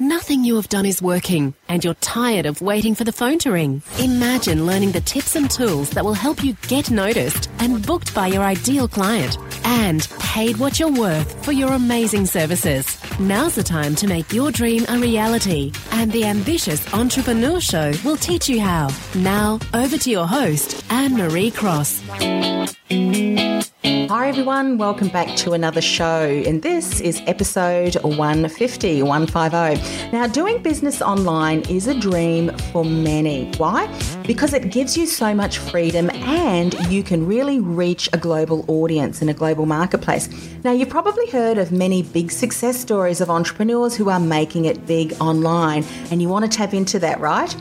Nothing you have done is working, and you're tired of waiting for the phone to ring. Imagine learning the tips and tools that will help you get noticed and booked by your ideal client and paid what you're worth for your amazing services. Now's the time to make your dream a reality, and the Ambitious Entrepreneur Show will teach you how. Now, over to your host, Anne Marie Cross. Hi everyone, welcome back to another show. And this is episode 150, 150. Now, doing business online is a dream for many. Why? Because it gives you so much freedom and you can really reach a global audience in a global marketplace. Now, you've probably heard of many big success stories of entrepreneurs who are making it big online, and you want to tap into that, right?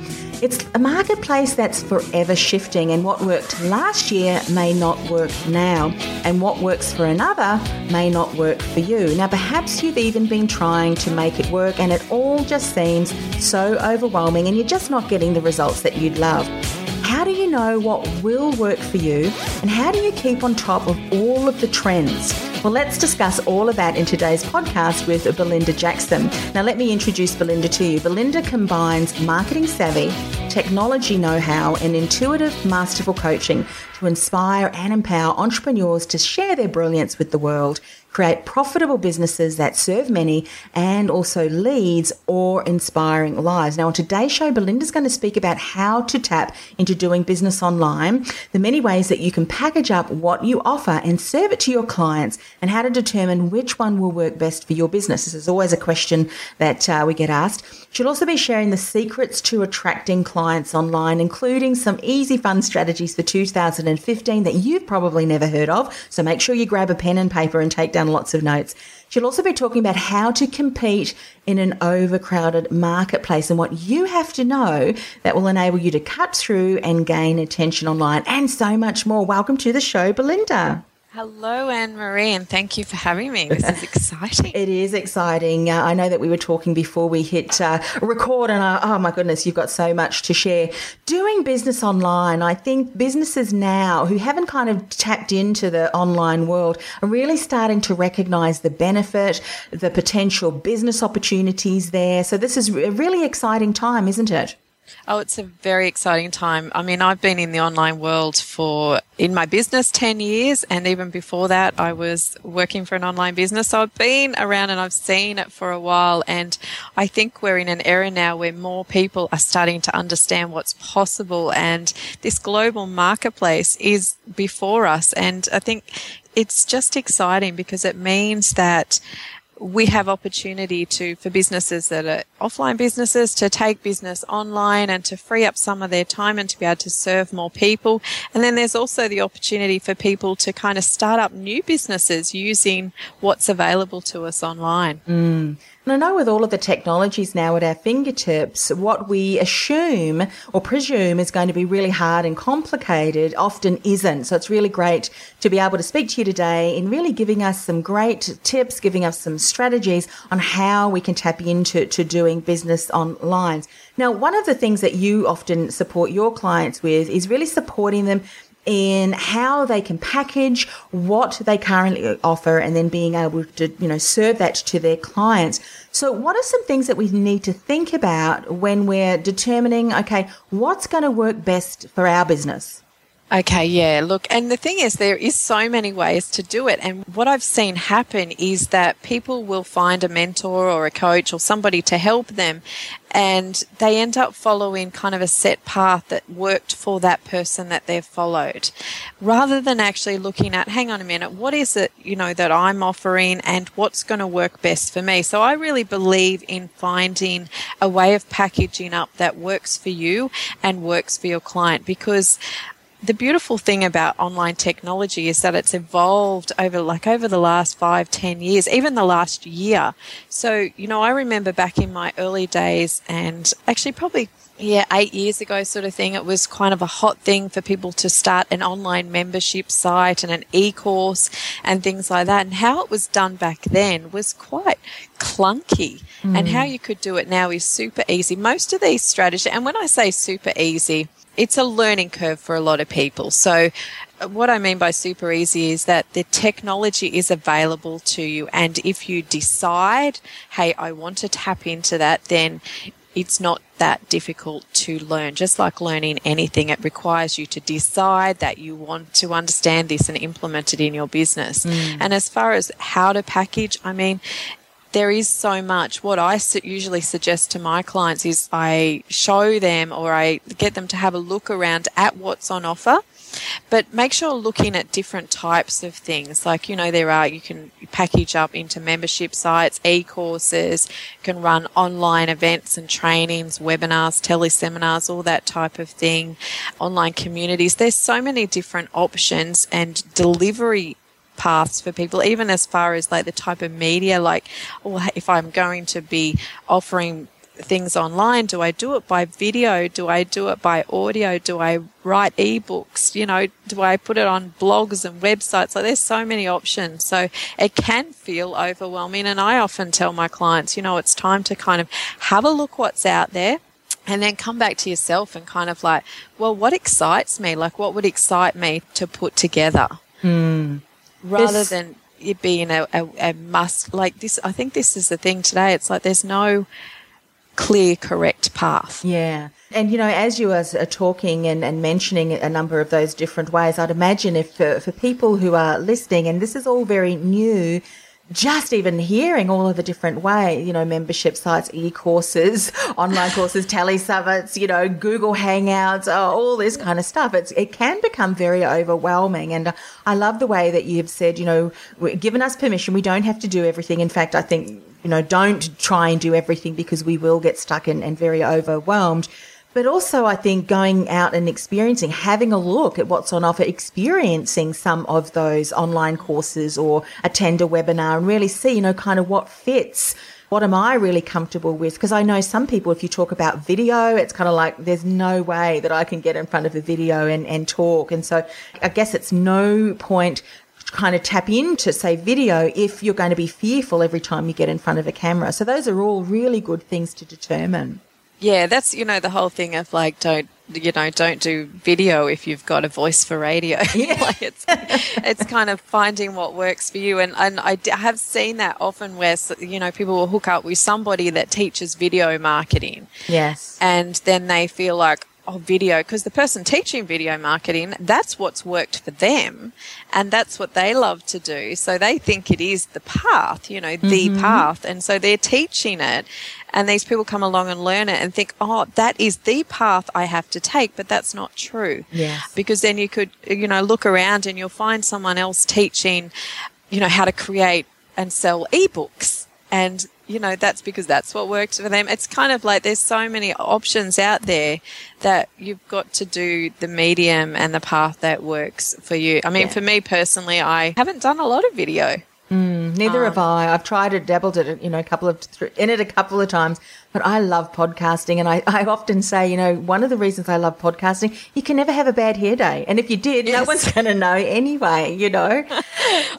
It's a marketplace that's forever shifting, and what worked last year may not work now, and what works for another may not work for you. Now, perhaps you've even been trying to make it work, and it all just seems so overwhelming, and you're just not getting the results that you'd love. How do you know what will work for you, and how do you keep on top of all of the trends? Well, let's discuss all of that in today's podcast with Belinda Jackson. Now, let me introduce Belinda to you. Belinda combines marketing savvy, technology know how, and intuitive, masterful coaching to inspire and empower entrepreneurs to share their brilliance with the world create profitable businesses that serve many and also leads or inspiring lives. Now, on today's show, Belinda's going to speak about how to tap into doing business online, the many ways that you can package up what you offer and serve it to your clients, and how to determine which one will work best for your business. This is always a question that uh, we get asked. She'll also be sharing the secrets to attracting clients online, including some easy, fun strategies for 2015 that you've probably never heard of. So make sure you grab a pen and paper and take down lots of notes. She'll also be talking about how to compete in an overcrowded marketplace and what you have to know that will enable you to cut through and gain attention online and so much more. Welcome to the show, Belinda. Hello, Anne Marie, and thank you for having me. This is exciting. it is exciting. Uh, I know that we were talking before we hit uh, record, and uh, oh my goodness, you've got so much to share. Doing business online, I think businesses now who haven't kind of tapped into the online world are really starting to recognize the benefit, the potential business opportunities there. So, this is a really exciting time, isn't it? Oh, it's a very exciting time. I mean, I've been in the online world for, in my business, 10 years. And even before that, I was working for an online business. So I've been around and I've seen it for a while. And I think we're in an era now where more people are starting to understand what's possible. And this global marketplace is before us. And I think it's just exciting because it means that we have opportunity to for businesses that are offline businesses to take business online and to free up some of their time and to be able to serve more people and then there's also the opportunity for people to kind of start up new businesses using what's available to us online mm. And I know with all of the technologies now at our fingertips, what we assume or presume is going to be really hard and complicated often isn't. So it's really great to be able to speak to you today in really giving us some great tips, giving us some strategies on how we can tap into to doing business online. Now, one of the things that you often support your clients with is really supporting them in how they can package what they currently offer and then being able to, you know, serve that to their clients. So what are some things that we need to think about when we're determining, okay, what's going to work best for our business? Okay, yeah. Look, and the thing is, there is so many ways to do it. And what I've seen happen is that people will find a mentor or a coach or somebody to help them, and they end up following kind of a set path that worked for that person that they've followed, rather than actually looking at, hang on a minute, what is it, you know, that I'm offering and what's going to work best for me? So I really believe in finding a way of packaging up that works for you and works for your client because the beautiful thing about online technology is that it's evolved over like over the last five, ten years, even the last year. So, you know, I remember back in my early days and actually probably yeah, eight years ago, sort of thing, it was kind of a hot thing for people to start an online membership site and an e course and things like that. And how it was done back then was quite clunky. Mm. And how you could do it now is super easy. Most of these strategies, and when I say super easy, it's a learning curve for a lot of people. So, uh, what I mean by super easy is that the technology is available to you. And if you decide, hey, I want to tap into that, then it's not that difficult to learn. Just like learning anything, it requires you to decide that you want to understand this and implement it in your business. Mm. And as far as how to package, I mean, there is so much. What I usually suggest to my clients is I show them or I get them to have a look around at what's on offer. But make sure looking at different types of things. Like, you know, there are, you can package up into membership sites, e-courses, can run online events and trainings, webinars, teleseminars, all that type of thing, online communities. There's so many different options and delivery paths for people, even as far as like the type of media, like, oh, if I'm going to be offering things online, do I do it by video? Do I do it by audio? Do I write ebooks? You know, do I put it on blogs and websites? Like there's so many options. So it can feel overwhelming. And I often tell my clients, you know, it's time to kind of have a look what's out there and then come back to yourself and kind of like, well, what excites me? Like what would excite me to put together? Mm rather this, than it being a, a, a must. Like this, I think this is the thing today. It's like there's no clear, correct path. Yeah. And, you know, as you are talking and, and mentioning a number of those different ways, I'd imagine if for, for people who are listening, and this is all very new, just even hearing all of the different way, you know, membership sites, e-courses, online courses, tele summits, you know, Google Hangouts, oh, all this kind of stuff. It's, it can become very overwhelming. And I love the way that you've said, you know, given us permission. We don't have to do everything. In fact, I think, you know, don't try and do everything because we will get stuck and, and very overwhelmed but also, I think going out and experiencing, having a look at what's on offer, experiencing some of those online courses or attend a webinar and really see, you know, kind of what fits. What am I really comfortable with? Because I know some people, if you talk about video, it's kind of like there's no way that I can get in front of a video and, and talk. And so I guess it's no point kind of tap into, say, video if you're going to be fearful every time you get in front of a camera. So those are all really good things to determine. Yeah, that's you know the whole thing of like don't you know don't do video if you've got a voice for radio. Yeah. like it's it's kind of finding what works for you, and and I have seen that often where you know people will hook up with somebody that teaches video marketing. Yes, and then they feel like oh, video, because the person teaching video marketing, that's what's worked for them and that's what they love to do. So they think it is the path, you know, the mm-hmm. path. And so they're teaching it and these people come along and learn it and think, oh, that is the path I have to take, but that's not true. Yes. Because then you could, you know, look around and you'll find someone else teaching, you know, how to create and sell ebooks. And you know, that's because that's what works for them. It's kind of like there's so many options out there that you've got to do the medium and the path that works for you. I mean, yeah. for me personally, I haven't done a lot of video. Mm, neither um, have I. I've tried it, dabbled it, you know, a couple of in it a couple of times, but I love podcasting, and I, I often say, you know, one of the reasons I love podcasting, you can never have a bad hair day, and if you did, yes. no one's going to know anyway. You know.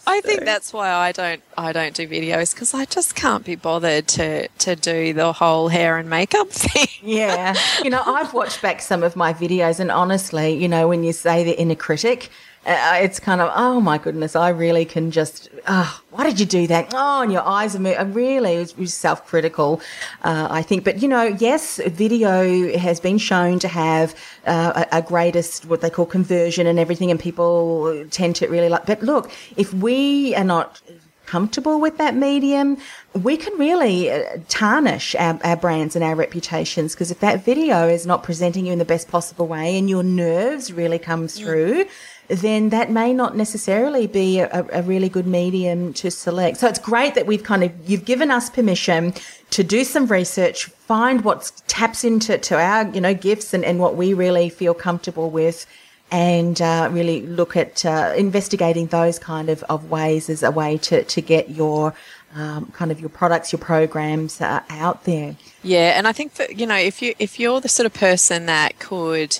I so. think that's why I don't I don't do videos because I just can't be bothered to to do the whole hair and makeup thing. yeah, you know, I've watched back some of my videos, and honestly, you know, when you say the inner critic uh, it's kind of, oh my goodness, I really can just, oh, why did you do that? Oh, and your eyes are moving. Really, it was, self critical, uh, I think. But, you know, yes, video has been shown to have uh, a, a, greatest, what they call conversion and everything, and people tend to really like. But look, if we are not comfortable with that medium, we can really uh, tarnish our, our brands and our reputations because if that video is not presenting you in the best possible way and your nerves really come through, then that may not necessarily be a, a, really good medium to select. So it's great that we've kind of, you've given us permission to do some research, find what taps into to our, you know, gifts and, and what we really feel comfortable with and uh, really look at uh, investigating those kind of, of ways as a way to, to get your um, kind of your products, your programs uh, out there. Yeah, and I think that you know if you if you're the sort of person that could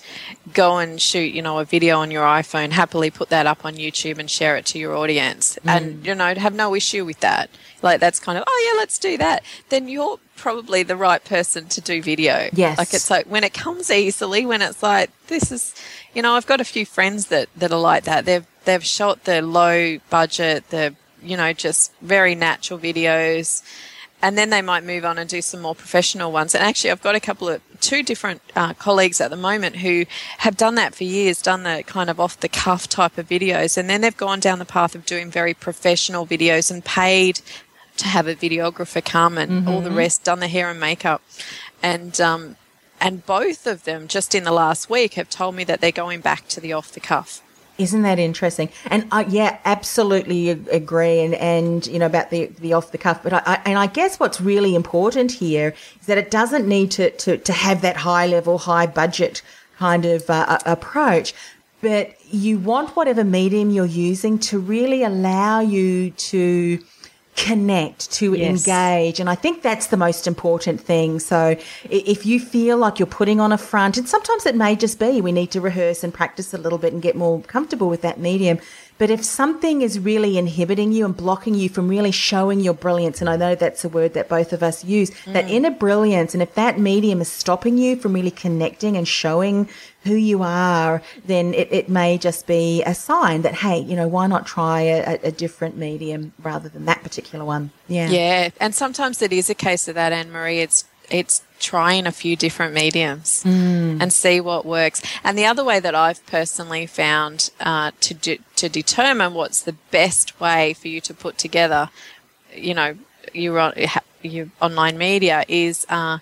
go and shoot you know a video on your iPhone, happily put that up on YouTube and share it to your audience, mm. and you know have no issue with that, like that's kind of oh yeah, let's do that. Then you're probably the right person to do video. Yes, like it's like when it comes easily, when it's like this is, you know, I've got a few friends that that are like that. They've they've shot the low budget, the you know, just very natural videos. And then they might move on and do some more professional ones. And actually, I've got a couple of two different uh, colleagues at the moment who have done that for years, done the kind of off the cuff type of videos. And then they've gone down the path of doing very professional videos and paid to have a videographer come and mm-hmm. all the rest, done the hair and makeup. And, um, and both of them, just in the last week, have told me that they're going back to the off the cuff. Isn't that interesting? And uh, yeah, absolutely agree. And, and, you know, about the, the off the cuff. But I, I, and I guess what's really important here is that it doesn't need to, to, to have that high level, high budget kind of uh, approach. But you want whatever medium you're using to really allow you to connect, to yes. engage. And I think that's the most important thing. So if you feel like you're putting on a front, and sometimes it may just be we need to rehearse and practice a little bit and get more comfortable with that medium. But if something is really inhibiting you and blocking you from really showing your brilliance, and I know that's a word that both of us use, mm. that inner brilliance, and if that medium is stopping you from really connecting and showing who you are, then it, it may just be a sign that, hey, you know, why not try a, a different medium rather than that particular one? Yeah. Yeah. And sometimes it is a case of that, Anne Marie. It's it's trying a few different mediums mm. and see what works. And the other way that I've personally found uh, to do, to determine what's the best way for you to put together, you know, your your online media is uh,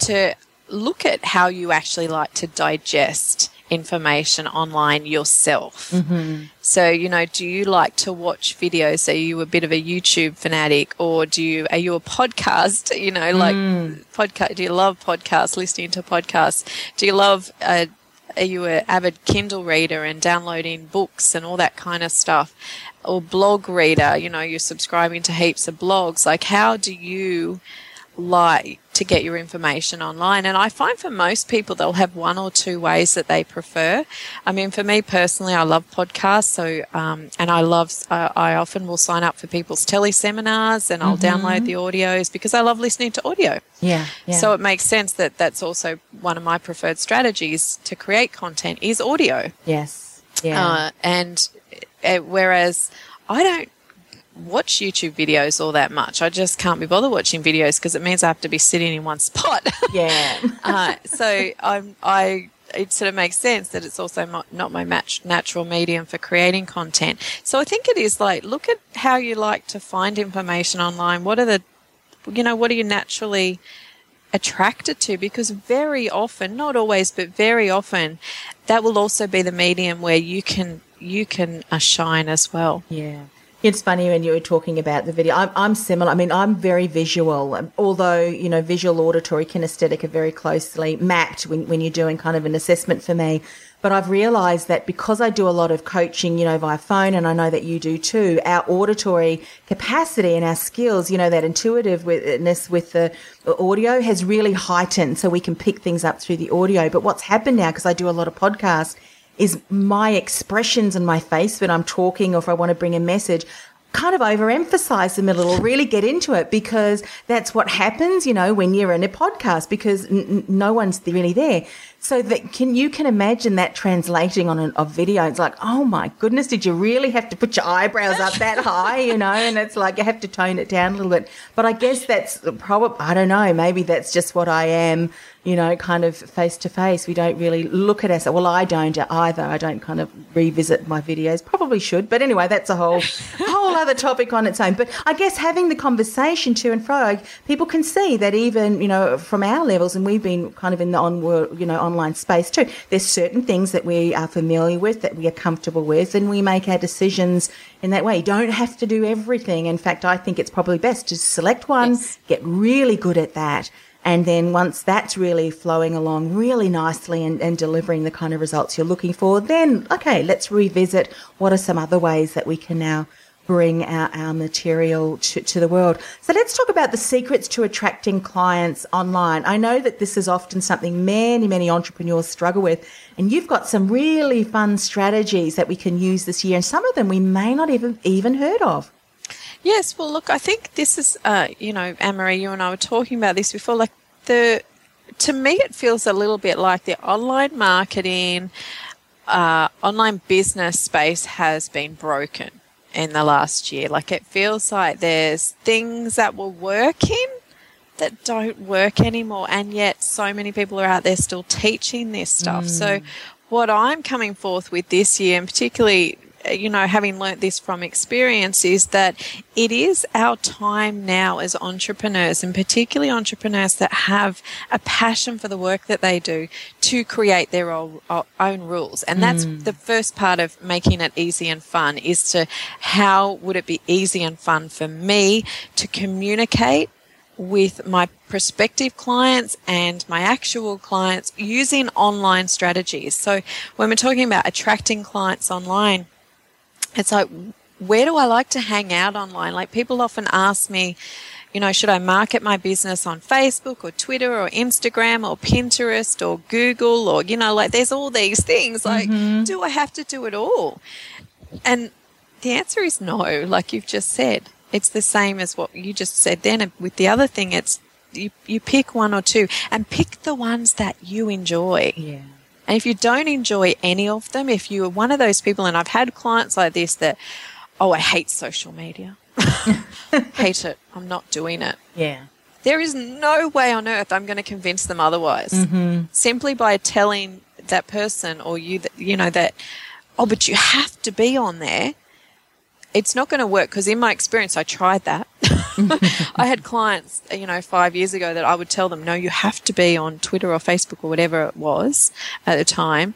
to look at how you actually like to digest information online yourself. Mm-hmm. So, you know, do you like to watch videos? Are you a bit of a YouTube fanatic or do you, are you a podcast? You know, like mm. podcast, do you love podcasts, listening to podcasts? Do you love, uh, are you an avid Kindle reader and downloading books and all that kind of stuff? Or blog reader, you know, you're subscribing to heaps of blogs. Like, how do you like to get your information online. And I find for most people, they'll have one or two ways that they prefer. I mean, for me personally, I love podcasts. So, um, and I love, uh, I often will sign up for people's tele seminars and I'll mm-hmm. download the audios because I love listening to audio. Yeah, yeah. So it makes sense that that's also one of my preferred strategies to create content is audio. Yes. Yeah. Uh, and uh, whereas I don't watch YouTube videos all that much. I just can't be bothered watching videos because it means I have to be sitting in one spot. Yeah. uh, so I'm, I, it sort of makes sense that it's also not my match, natural medium for creating content. So I think it is like, look at how you like to find information online. What are the, you know, what are you naturally attracted to? Because very often, not always, but very often, that will also be the medium where you can, you can uh, shine as well. Yeah. It's funny when you were talking about the video. I'm, I'm similar. I mean, I'm very visual, um, although, you know, visual, auditory, kinesthetic are very closely mapped when, when you're doing kind of an assessment for me. But I've realized that because I do a lot of coaching, you know, via phone, and I know that you do too, our auditory capacity and our skills, you know, that intuitiveness with the audio has really heightened so we can pick things up through the audio. But what's happened now, because I do a lot of podcasts, is my expressions and my face when I'm talking or if I want to bring a message. kind of overemphasize them a little, really get into it because that's what happens, you know, when you're in a podcast because n- no one's really there. So that can you can imagine that translating on a, a, video. It's like, oh my goodness, did you really have to put your eyebrows up that high? You know, and it's like you have to tone it down a little bit. But I guess that's probably I don't know. Maybe that's just what I am you know, kind of face to face. We don't really look at us. Well, I don't either. I don't kind of revisit my videos. Probably should, but anyway, that's a whole whole other topic on its own. But I guess having the conversation to and fro, people can see that even you know from our levels, and we've been kind of in the on world, you know online space too. There's certain things that we are familiar with, that we are comfortable with, and we make our decisions in that way. You don't have to do everything. In fact, I think it's probably best to select one, yes. get really good at that and then once that's really flowing along really nicely and, and, delivering the kind of results you're looking for, then, okay, let's revisit what are some other ways that we can now bring our, our material to, to the world. So let's talk about the secrets to attracting clients online. I know that this is often something many, many entrepreneurs struggle with. And you've got some really fun strategies that we can use this year. And some of them we may not even, even heard of. Yes, well, look, I think this is, uh, you know, Anne Marie, you and I were talking about this before. Like the, to me, it feels a little bit like the online marketing, uh, online business space has been broken in the last year. Like it feels like there's things that were working that don't work anymore, and yet so many people are out there still teaching this stuff. Mm. So, what I'm coming forth with this year, and particularly you know, having learnt this from experience, is that it is our time now as entrepreneurs, and particularly entrepreneurs that have a passion for the work that they do, to create their own, own rules. And that's mm. the first part of making it easy and fun is to how would it be easy and fun for me to communicate with my prospective clients and my actual clients using online strategies. So when we're talking about attracting clients online, it's like, where do I like to hang out online? Like people often ask me, you know, should I market my business on Facebook or Twitter or Instagram or Pinterest or Google or, you know, like there's all these things. Like, mm-hmm. do I have to do it all? And the answer is no, like you've just said. It's the same as what you just said then. And with the other thing, it's you, you pick one or two and pick the ones that you enjoy. Yeah. And if you don't enjoy any of them, if you are one of those people, and I've had clients like this that, oh, I hate social media, hate it, I'm not doing it. Yeah. There is no way on earth I'm going to convince them otherwise. Mm-hmm. Simply by telling that person or you that, you know, that, oh, but you have to be on there. It's not going to work because in my experience, I tried that. I had clients, you know, five years ago that I would tell them, no, you have to be on Twitter or Facebook or whatever it was at the time.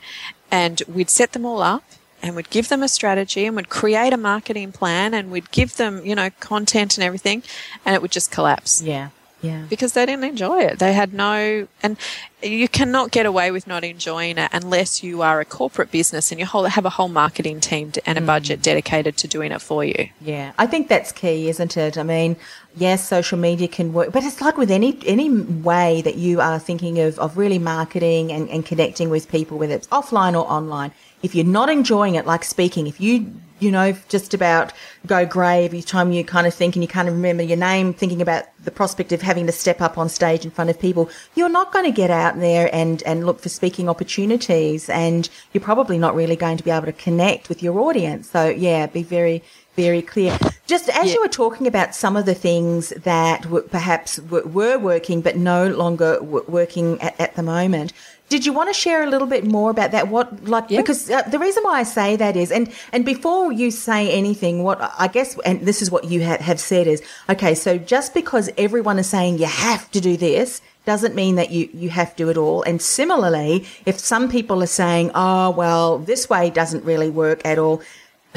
And we'd set them all up and we'd give them a strategy and we'd create a marketing plan and we'd give them, you know, content and everything and it would just collapse. Yeah. Yeah. Because they didn't enjoy it. They had no, and you cannot get away with not enjoying it unless you are a corporate business and you have a whole marketing team and a mm. budget dedicated to doing it for you. Yeah. I think that's key, isn't it? I mean, yes, social media can work, but it's like with any, any way that you are thinking of, of really marketing and, and connecting with people, whether it's offline or online. If you're not enjoying it, like speaking, if you you know, just about go grey every time you kind of think and you can't remember your name, thinking about the prospect of having to step up on stage in front of people, you're not going to get out there and, and look for speaking opportunities and you're probably not really going to be able to connect with your audience. So yeah, be very, very clear. Just as yeah. you were talking about some of the things that were, perhaps were working but no longer working at, at the moment, did you want to share a little bit more about that? What like because uh, the reason why I say that is, and and before you say anything, what I guess, and this is what you have, have said is, okay, so just because everyone is saying you have to do this doesn't mean that you you have to at all. And similarly, if some people are saying, oh well, this way doesn't really work at all.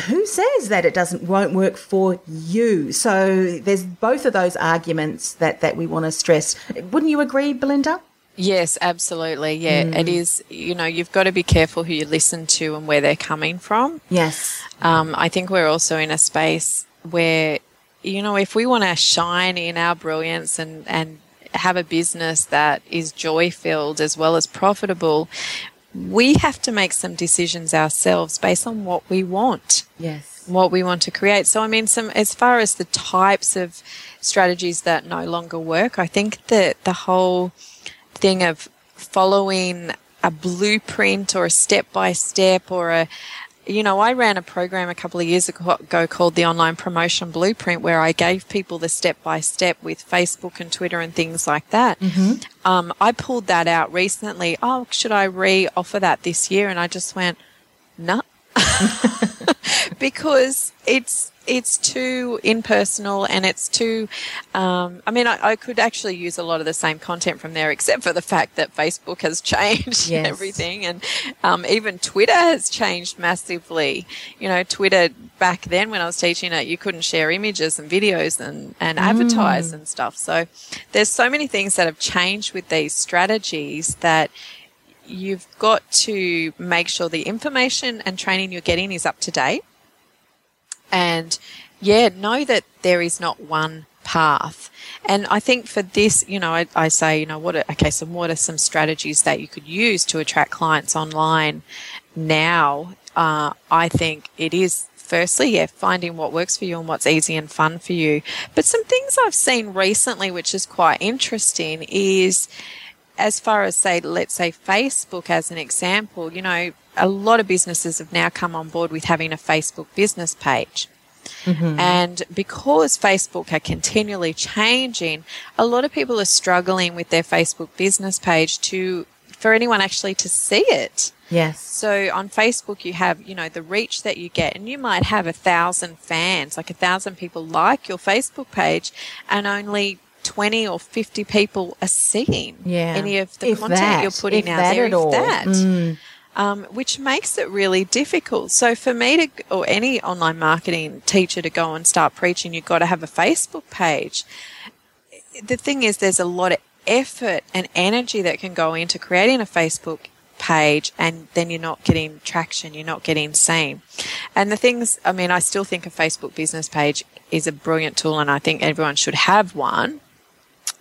Who says that it doesn't won't work for you? So there's both of those arguments that that we want to stress. Wouldn't you agree, Belinda? Yes, absolutely. Yeah, mm. it is. You know, you've got to be careful who you listen to and where they're coming from. Yes. Um, I think we're also in a space where, you know, if we want to shine in our brilliance and, and have a business that is joy filled as well as profitable, we have to make some decisions ourselves based on what we want. Yes. What we want to create. So, I mean, some as far as the types of strategies that no longer work, I think that the whole thing of following a blueprint or a step by step or a you know, I ran a program a couple of years ago called the Online Promotion Blueprint, where I gave people the step by step with Facebook and Twitter and things like that. Mm-hmm. Um, I pulled that out recently. Oh, should I re offer that this year? And I just went, no. Nah. because it's it's too impersonal and it's too. Um, I mean, I, I, could actually use a lot of the same content from there, except for the fact that Facebook has changed yes. everything, and um, even Twitter has changed massively. You know, Twitter back then when I was teaching it, you couldn't share images and videos and and mm. advertise and stuff. So there's so many things that have changed with these strategies that you've got to make sure the information and training you're getting is up to date and yeah, know that there is not one path. And I think for this, you know, I, I say, you know, what, are, okay, so what are some strategies that you could use to attract clients online now? Uh, I think it is firstly, yeah, finding what works for you and what's easy and fun for you. But some things I've seen recently, which is quite interesting, is as far as say, let's say Facebook as an example, you know, a lot of businesses have now come on board with having a Facebook business page. Mm-hmm. And because Facebook are continually changing, a lot of people are struggling with their Facebook business page to, for anyone actually to see it. Yes. So on Facebook, you have, you know, the reach that you get, and you might have a thousand fans, like a thousand people like your Facebook page, and only 20 or 50 people are seeing yeah. any of the if content that, you're putting out there. If all. that. Mm um, which makes it really difficult. So for me to, or any online marketing teacher to go and start preaching, you've got to have a Facebook page. The thing is, there's a lot of effort and energy that can go into creating a Facebook page and then you're not getting traction, you're not getting seen. And the things, I mean, I still think a Facebook business page is a brilliant tool and I think everyone should have one.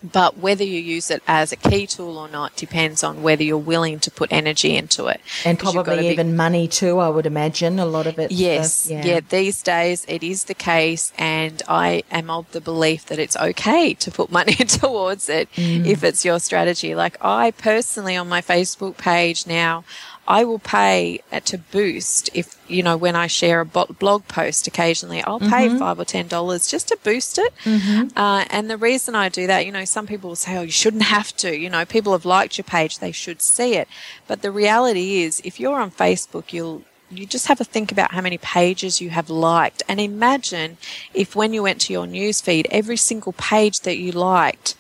But whether you use it as a key tool or not depends on whether you're willing to put energy into it. And probably even be, money too, I would imagine. A lot of it. Yes. yeah. yeah. These days it is the case. And I am of the belief that it's okay to put money towards it mm. if it's your strategy. Like I personally on my Facebook page now, I will pay to boost if, you know, when I share a blog post occasionally, I'll pay mm-hmm. five or ten dollars just to boost it. Mm-hmm. Uh, and the reason I do that, you know, some people will say, oh, you shouldn't have to. You know, people have liked your page, they should see it. But the reality is, if you're on Facebook, you'll you just have a think about how many pages you have liked and imagine if when you went to your newsfeed every single page that you liked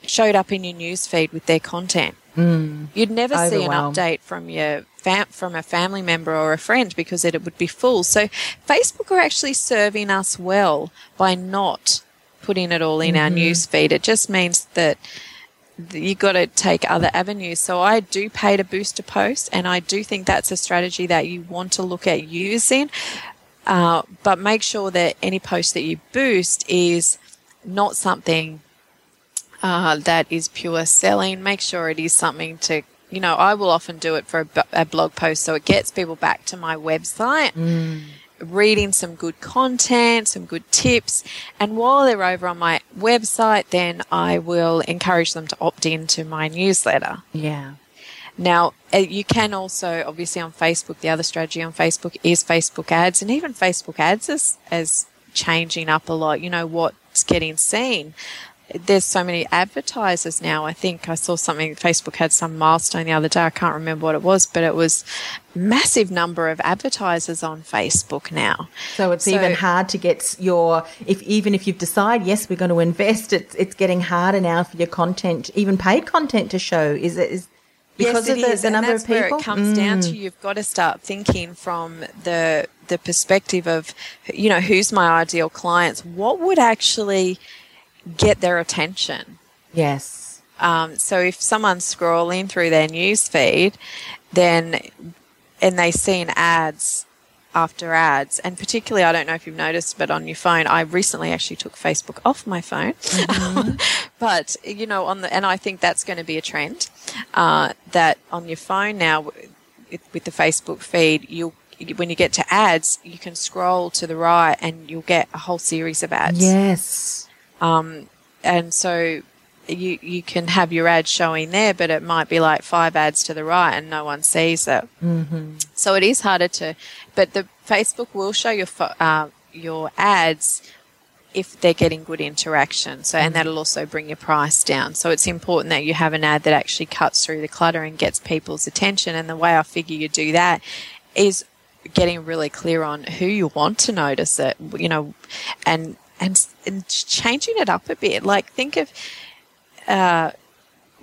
showed up in your newsfeed with their content Mm. You'd never see an update from your fam- from a family member or a friend because it, it would be full. So Facebook are actually serving us well by not putting it all in mm-hmm. our news feed. It just means that you got to take other avenues. So I do pay to boost a post, and I do think that's a strategy that you want to look at using. Uh, but make sure that any post that you boost is not something uh, that is pure selling. Make sure it is something to, you know, I will often do it for a, a blog post so it gets people back to my website. Mm. Reading some good content, some good tips, and while they're over on my website, then I will encourage them to opt into my newsletter. Yeah. Now, uh, you can also, obviously, on Facebook, the other strategy on Facebook is Facebook ads, and even Facebook ads is, is changing up a lot. You know, what's getting seen there's so many advertisers now. I think I saw something, Facebook had some milestone the other day. I can't remember what it was, but it was massive number of advertisers on Facebook now. So it's so, even hard to get your, if even if you've decided, yes, we're going to invest, it's, it's getting harder now for your content, even paid content to show. Is it, is, because yes, of the, the number of people? Where it comes mm. down to mm. you've got to start thinking from the the perspective of, you know, who's my ideal clients? What would actually get their attention. Yes. Um, so if someone's scrolling through their news feed, then and they see an ads after ads, and particularly, I don't know if you've noticed, but on your phone, I recently actually took Facebook off my phone. Mm-hmm. but you know, on the and I think that's going to be a trend uh, that on your phone now with the Facebook feed, you'll when you get to ads, you can scroll to the right and you'll get a whole series of ads. Yes. Um, and so you you can have your ad showing there, but it might be like five ads to the right and no one sees it. Mm-hmm. So it is harder to, but the Facebook will show your uh, your ads if they're getting good interaction. So, and that'll also bring your price down. So it's important that you have an ad that actually cuts through the clutter and gets people's attention. And the way I figure you do that is getting really clear on who you want to notice it, you know, and, and, and changing it up a bit. Like think of, uh,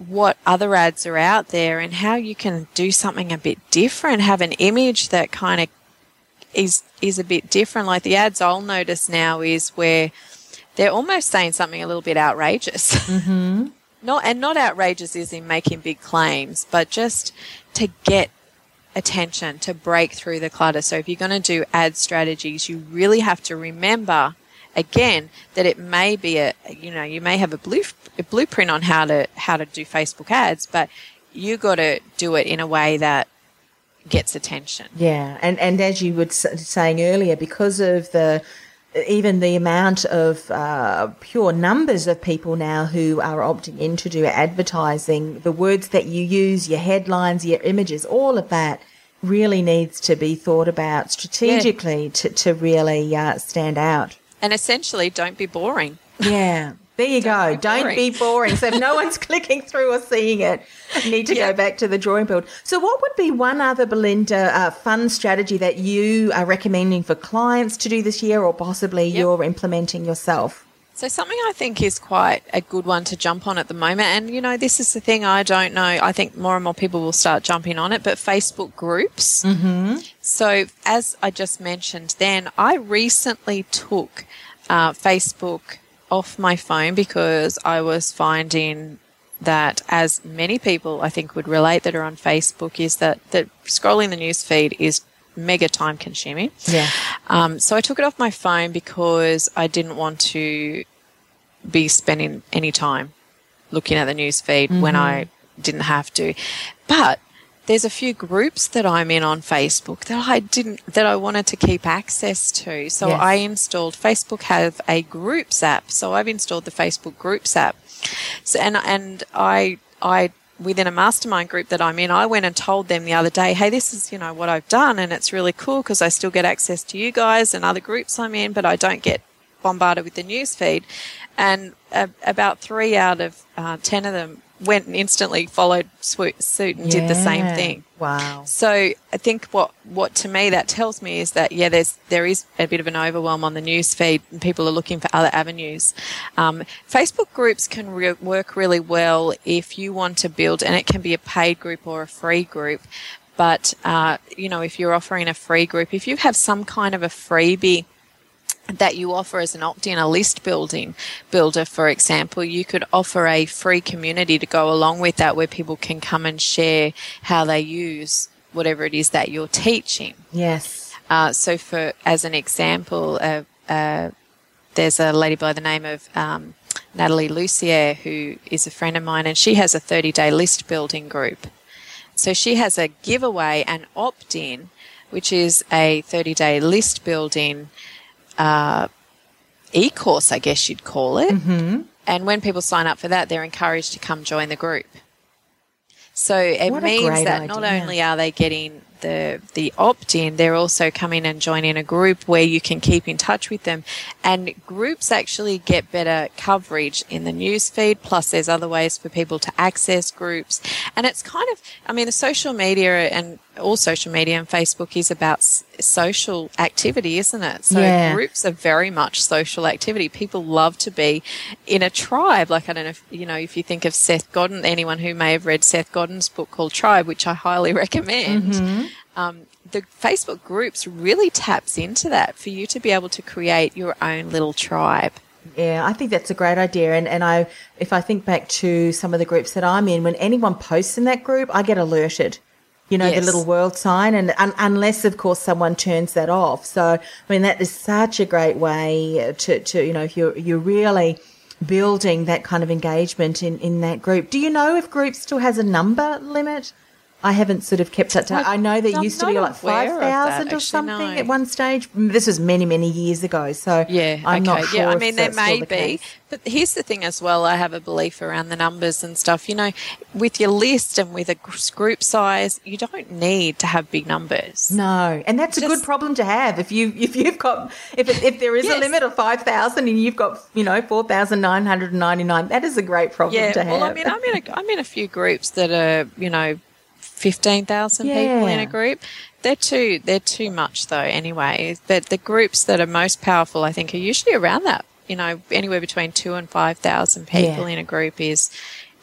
what other ads are out there and how you can do something a bit different, have an image that kind of is is a bit different. Like the ads I'll notice now is where they're almost saying something a little bit outrageous. Mm-hmm. not and not outrageous is in making big claims, but just to get attention to break through the clutter. So if you're going to do ad strategies, you really have to remember again that it may be a you know you may have a, blue, a blueprint on how to how to do Facebook ads, but you got to do it in a way that gets attention. Yeah, and and as you were saying earlier, because of the even the amount of uh, pure numbers of people now who are opting in to do advertising, the words that you use, your headlines, your images, all of that really needs to be thought about strategically yeah. to, to really uh, stand out. And essentially, don't be boring. Yeah. There you Don't go. Be Don't be boring. So if no one's clicking through or seeing it, you need to yeah. go back to the drawing board. So what would be one other, Belinda, uh, fun strategy that you are recommending for clients to do this year or possibly yep. you're implementing yourself? So something I think is quite a good one to jump on at the moment, and you know, this is the thing I don't know. I think more and more people will start jumping on it, but Facebook groups. Mm-hmm. So as I just mentioned, then I recently took uh, Facebook off my phone because I was finding that as many people I think would relate that are on Facebook is that, that scrolling the news feed is mega time consuming. Yeah. Um, so I took it off my phone because I didn't want to be spending any time looking at the news feed mm-hmm. when I didn't have to. But there's a few groups that I'm in on Facebook that I didn't that I wanted to keep access to. So yes. I installed Facebook have a groups app. So I've installed the Facebook groups app. So and and I I within a mastermind group that I'm in, I went and told them the other day, hey, this is, you know, what I've done and it's really cool because I still get access to you guys and other groups I'm in, but I don't get bombarded with the news feed. And uh, about three out of uh, 10 of them went and instantly followed suit and yeah. did the same thing. Wow. So I think what, what to me that tells me is that, yeah, there's, there is a bit of an overwhelm on the news feed and people are looking for other avenues. Um, Facebook groups can re- work really well if you want to build, and it can be a paid group or a free group. But, uh, you know, if you're offering a free group, if you have some kind of a freebie, that you offer as an opt-in, a list building builder, for example, you could offer a free community to go along with that where people can come and share how they use whatever it is that you're teaching. Yes. Uh, so for, as an example, uh, uh, there's a lady by the name of, um, Natalie Lussier, who is a friend of mine, and she has a 30 day list building group. So she has a giveaway and opt in, which is a 30 day list building uh, e-course, I guess you'd call it. Mm-hmm. And when people sign up for that, they're encouraged to come join the group. So it what means that idea. not only are they getting the the opt in, they're also coming and joining a group where you can keep in touch with them. And groups actually get better coverage in the news feed. Plus, there's other ways for people to access groups. And it's kind of, I mean, the social media and all social media and Facebook is about social activity, isn't it? So yeah. groups are very much social activity. People love to be in a tribe. Like, I don't know if, you know, if you think of Seth Godin, anyone who may have read Seth Godin's book called Tribe, which I highly recommend. Mm-hmm. Um, the Facebook groups really taps into that for you to be able to create your own little tribe. Yeah, I think that's a great idea. And, and I, if I think back to some of the groups that I'm in, when anyone posts in that group, I get alerted you know, yes. the little world sign, and un- unless, of course, someone turns that off. So, I mean, that is such a great way to, to you know, if you're you're really building that kind of engagement in in that group. Do you know if group still has a number limit? I haven't sort of kept up to. I know there I'm used to be like five thousand or something no. at one stage. This was many many years ago. So Yeah, I'm okay. not sure. yeah, I mean, there may the be. case. But here's the thing as well I have a belief around the numbers and stuff. You know, with your list and with a group size, you don't need to have big numbers. No, and that's a good problem to have. If you if you've got if it, if there is a limit of five thousand and you've got you know four thousand nine hundred and ninety nine, that is a great problem Yeah, to have. well, I mean, I'm in, a, I'm in a few groups that are, you know, 15,000 people in a group. They're too, they're too much though anyway. But the groups that are most powerful, I think, are usually around that, you know, anywhere between two and 5,000 people Yeah. in a group is,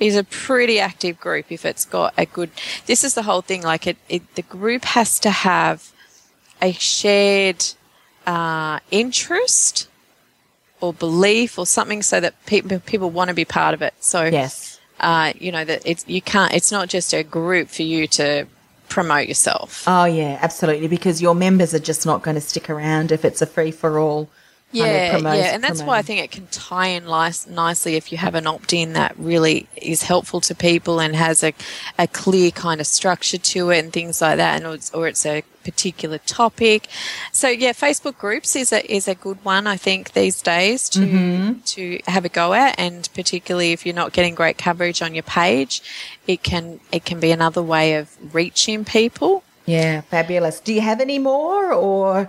is a pretty active group if it's got a good, this is the whole thing, like it, it the group has to have a shared, uh, interest or belief or something so that people, people want to be part of it. So, yes. Uh, you know that it's you can't. It's not just a group for you to promote yourself. Oh yeah, absolutely. Because your members are just not going to stick around if it's a free for all. Yeah, yeah, and that's why I think it can tie in nice, nicely if you have an opt-in that really is helpful to people and has a, a clear kind of structure to it and things like that, and or it's, or it's a particular topic. So yeah, Facebook groups is a is a good one I think these days to mm-hmm. to have a go at, and particularly if you're not getting great coverage on your page, it can it can be another way of reaching people. Yeah, fabulous. Do you have any more, or?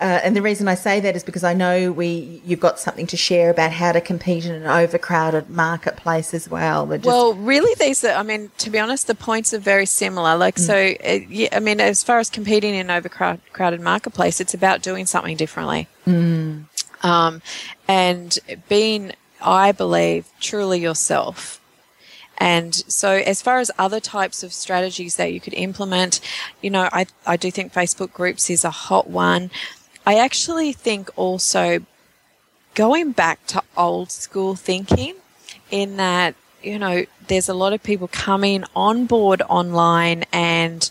Uh, and the reason I say that is because I know we you've got something to share about how to compete in an overcrowded marketplace as well. Just, Well, really, these are, I mean, to be honest, the points are very similar. Like, so, uh, yeah, I mean, as far as competing in an overcrowded marketplace, it's about doing something differently. Um, and being, I believe, truly yourself. And so, as far as other types of strategies that you could implement, you know, I, I do think Facebook groups is a hot one. I actually think also going back to old school thinking in that, you know, there's a lot of people coming on board online and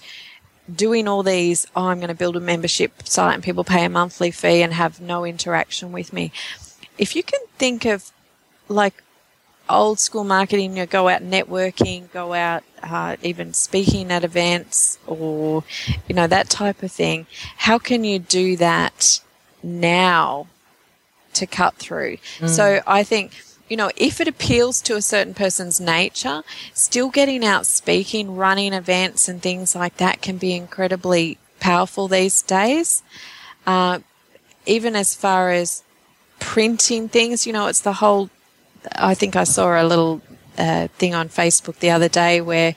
doing all these, oh, I'm going to build a membership site and people pay a monthly fee and have no interaction with me. If you can think of like old school marketing, you know, go out networking, go out uh, even speaking at events or, you know, that type of thing, how can you do that now to cut through? So I think, you know, if it appeals to a certain person's nature, still getting out speaking, running events and things like that can be incredibly powerful these days. Uh, even as far as printing things, you know, it's the whole I think I saw a little uh, thing on Facebook the other day where,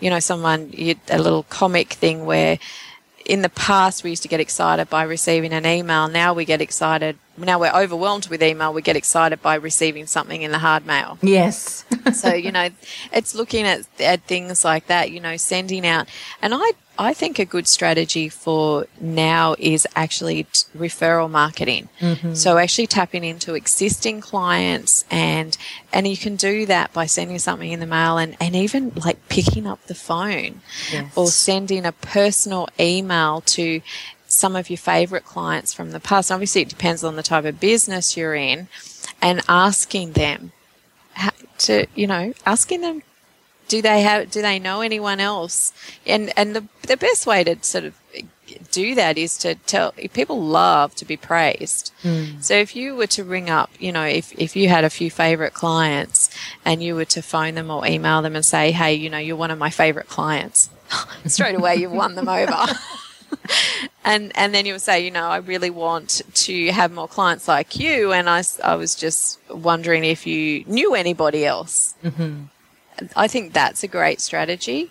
you know, someone, a little comic thing where in the past we used to get excited by receiving an email. Now we get excited. Now we're overwhelmed with email. We get excited by receiving something in the hard mail. yes, so you know, it's looking at at things like that. You know, sending out, and I I think a good strategy for now is actually referral marketing. Mm-hmm. So actually tapping into existing clients and and you can do that by sending something in the mail and and even like picking up the phone Yes. or sending a personal email to some of your favorite clients from the past. Obviously, it depends on the type of business you're in, and asking them to, you know, asking them, do they have, do they know anyone else? And and the the best way to sort of do that is to tell people love to be praised. So if you were to ring up, you know, if if you had a few favorite clients and you were to phone them or email them and say, hey, you know, you're one of my favorite clients, straight away you've won them over. and and then you would say, you know, I really want to have more clients like you, and I, I was just wondering if you knew anybody else. Mm-hmm. I think that's a great strategy,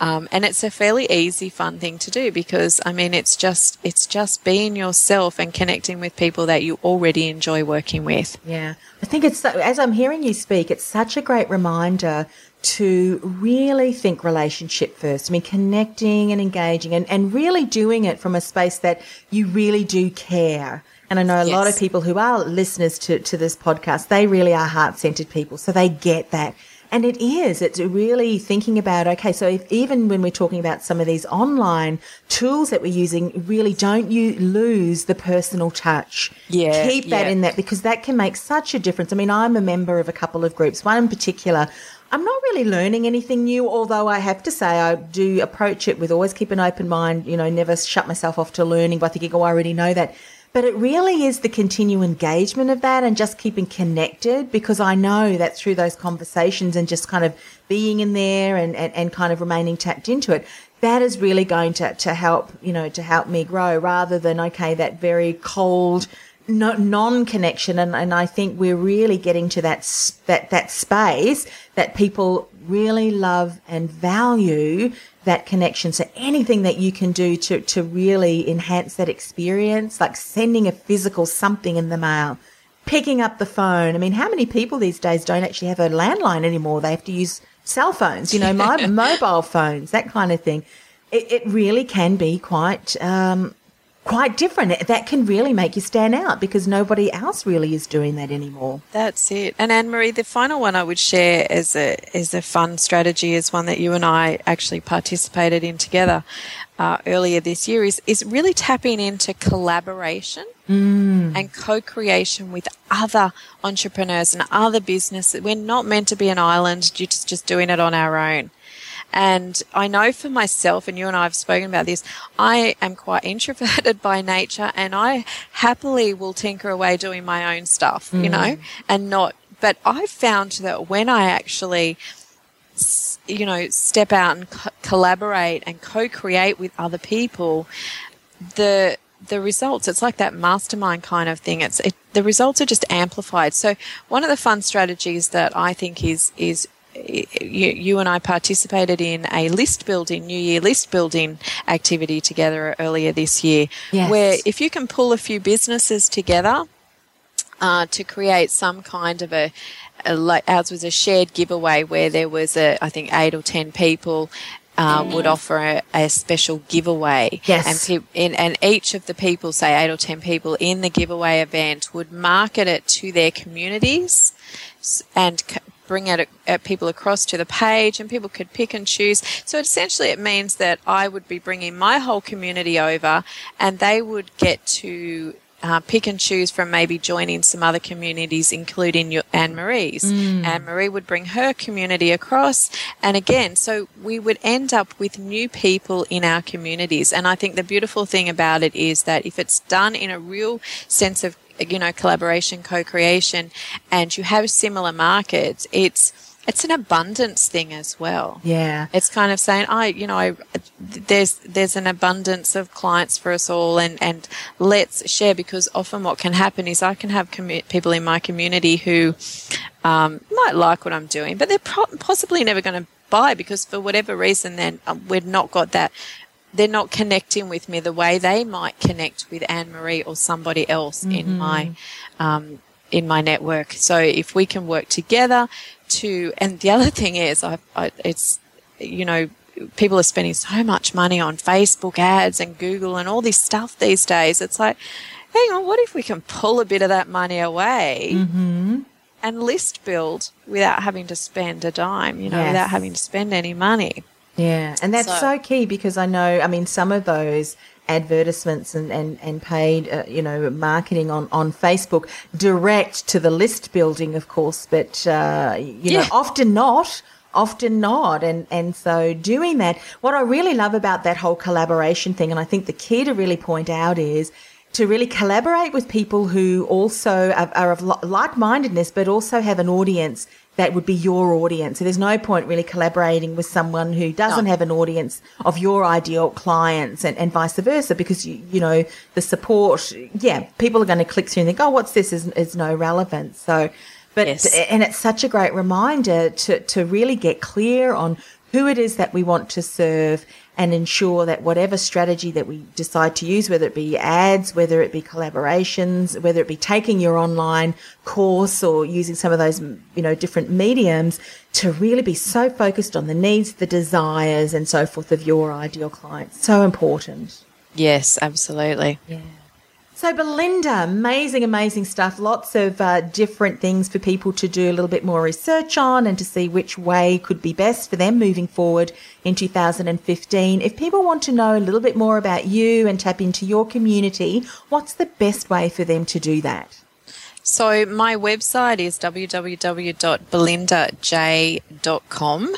um, and it's a fairly easy, fun thing to do because I mean, it's just it's just being yourself and connecting with people that you already enjoy working with. Yeah, I think it's as I'm hearing you speak, it's such a great reminder to really think relationship first. I mean, connecting and engaging and, and really doing it from a space that you really do care. And I know a lot of people who are listeners to, to this podcast, they really are heart centered people. So they get that. And it is, it's really thinking about, okay, so if, even when we're talking about some of these online tools that we're using, really don't you lose the personal touch. Yeah, Keep that yeah. in that because that can make such a difference. I mean, I'm a member of a couple of groups. One in particular, I'm not really learning anything new, although I have to say I do approach it with always keep an open mind, you know, never shut myself off to learning by thinking, oh, I already know that. But it really is the continued engagement of that and just keeping connected because I know that through those conversations and just kind of being in there and, and, and kind of remaining tapped into it, that is really going to, to help, you know, to help me grow rather than, okay, that very cold, no, non-connection. And, and I think we're really getting to that, that, that space that people really love and value that connection. So anything that you can do to, to really enhance that experience, like sending a physical something in the mail, picking up the phone. I mean, how many people these days don't actually have a landline anymore? They have to use cell phones, you know, my, mobile phones, that kind of thing. It, it really can be quite, um, quite different. That can really make you stand out because nobody else really is doing that anymore. That's it. And Anne Marie, the final one I would share as a as a fun strategy is one that you and I actually participated in together uh, earlier this year. Is is really tapping into collaboration mm. and co-creation with other entrepreneurs and other businesses. We're not meant to be an island, just just doing it on our own. And I know for myself, and you and I have spoken about this, I am quite introverted by nature and I happily will tinker away doing my own stuff, mm. you know, and not, but I've found that when I actually, you know, step out and co- collaborate and co-create with other people, the, the results it's like that mastermind kind of thing it's it, the results are just amplified so one of the fun strategies that i think is is you, you and I participated in a list building, New Year list building activity together earlier this year, yes. where if you can pull a few businesses together uh, to create some kind of a, a, like ours was a shared giveaway where there was a, I think eight or ten people uh, would offer a, a, special giveaway. Yes. And, pe- in, and each of the people, say eight or ten people in the giveaway event, would market it to their communities and c- bring out people across to the page and people could pick and choose. So essentially it means that I would be bringing my whole community over and they would get to uh, pick and choose from maybe joining some other communities, including your Anne Marie's. Mm. Anne Marie would bring her community across. And again, so we would end up with new people in our communities. And I think the beautiful thing about it is that if it's done in a real sense of you know, collaboration, co-creation, and you have similar markets, it's it's an abundance thing as well. Yeah, it's kind of saying, I, you know, I, there's there's an abundance of clients for us all, and and let's share because often what can happen is I can have commu- people in my community who um, might like what I'm doing, but they're pro- possibly never going to buy because for whatever reason, then um, we've not got that they're not connecting with me the way they might connect with Anne Marie or somebody else mm-hmm. in my um, in my network. So if we can work together to, and the other thing is, I, I, it's you know people are spending so much money on Facebook ads and Google and all this stuff these days. It's like, hang on, what if we can pull a bit of that money away? Mm-hmm. And list build without having to spend a dime, you know, yes. without having to spend any money. Yeah, and that's so, so, key because I know, I mean, some of those advertisements and, and, and paid, uh, you know, marketing on, on Facebook direct to the list building, of course, but, uh, you yeah. know, often not often not and and so doing that what i really love about that whole collaboration thing and i think the key to really point out is to really collaborate with people who also are, are of like-mindedness but also have an audience that would be your audience. So there's no point really collaborating with someone who doesn't no. have an audience of your ideal clients and, and vice versa because you, you know, the support, yeah, people are going to click through and think, oh, what's this is, is no relevance. So, but, yes. and it's such a great reminder to, to really get clear on who it is that we want to serve and ensure that whatever strategy that we decide to use, whether it be ads, whether it be collaborations, whether it be taking your online course or using some of those, you know, different mediums to really be so focused on the needs, the desires and so forth of your ideal client. So important. Yes, absolutely. Yeah. So, Belinda, amazing, amazing stuff. Lots of uh, different things for people to do a little bit more research on and to see which way could be best for them moving forward in 2015. If people want to know a little bit more about you and tap into your community, what's the best way for them to do that? So my website is www.belindaj.com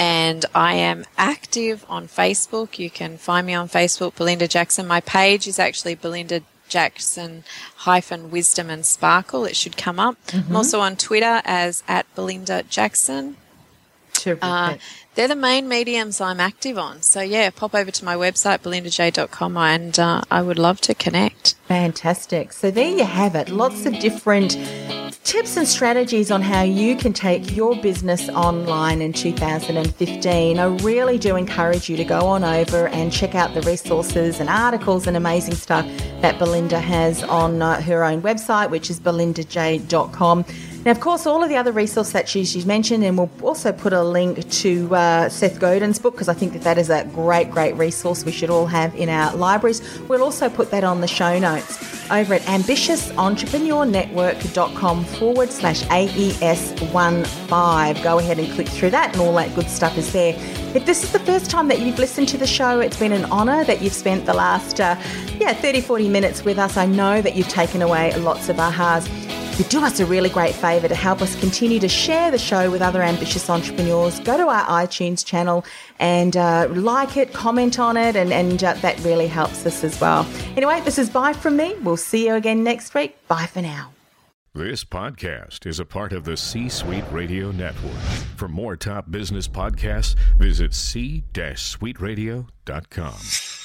and I am active on Facebook. You can find me on Facebook, Belinda Jackson. My page is actually Belinda Jackson hyphen wisdom and sparkle. It should come up. Mm-hmm. I'm also on Twitter as at Belinda Jackson. Uh, they're the main mediums I'm active on. So yeah, pop over to my website, belindaj.com and uh, I would love to connect. Fantastic. So there you have it. Lots of different tips and strategies on how you can take your business online in 2015. I really do encourage you to go on over and check out the resources and articles and amazing stuff that Belinda has on uh, her own website, which is belindaj.com. Now, of course, all of the other resources that she's, mentioned, and we'll also put a link to uh, Seth Godin's book because I think that that is a great, great resource we should all have in our libraries. We'll also put that on the show notes over at ambitiousentrepreneurnetwork.com forward slash AES15. Go ahead and click through that, and all that good stuff is there. If this is the first time that you've listened to the show, it's been an honour that you've spent the last, uh, yeah, 30, 40 minutes with us. I know that you've taken away lots of ahas you do us a really great favour to help us continue to share the show with other ambitious entrepreneurs. Go to our iTunes channel and uh, like it, comment on it, and, and uh, that really helps us as well. Anyway, this is bye from me. We'll see you again next week. Bye for now. This podcast is a part of the C Suite Radio Network. For more top business podcasts, visit c-suiteradio.com.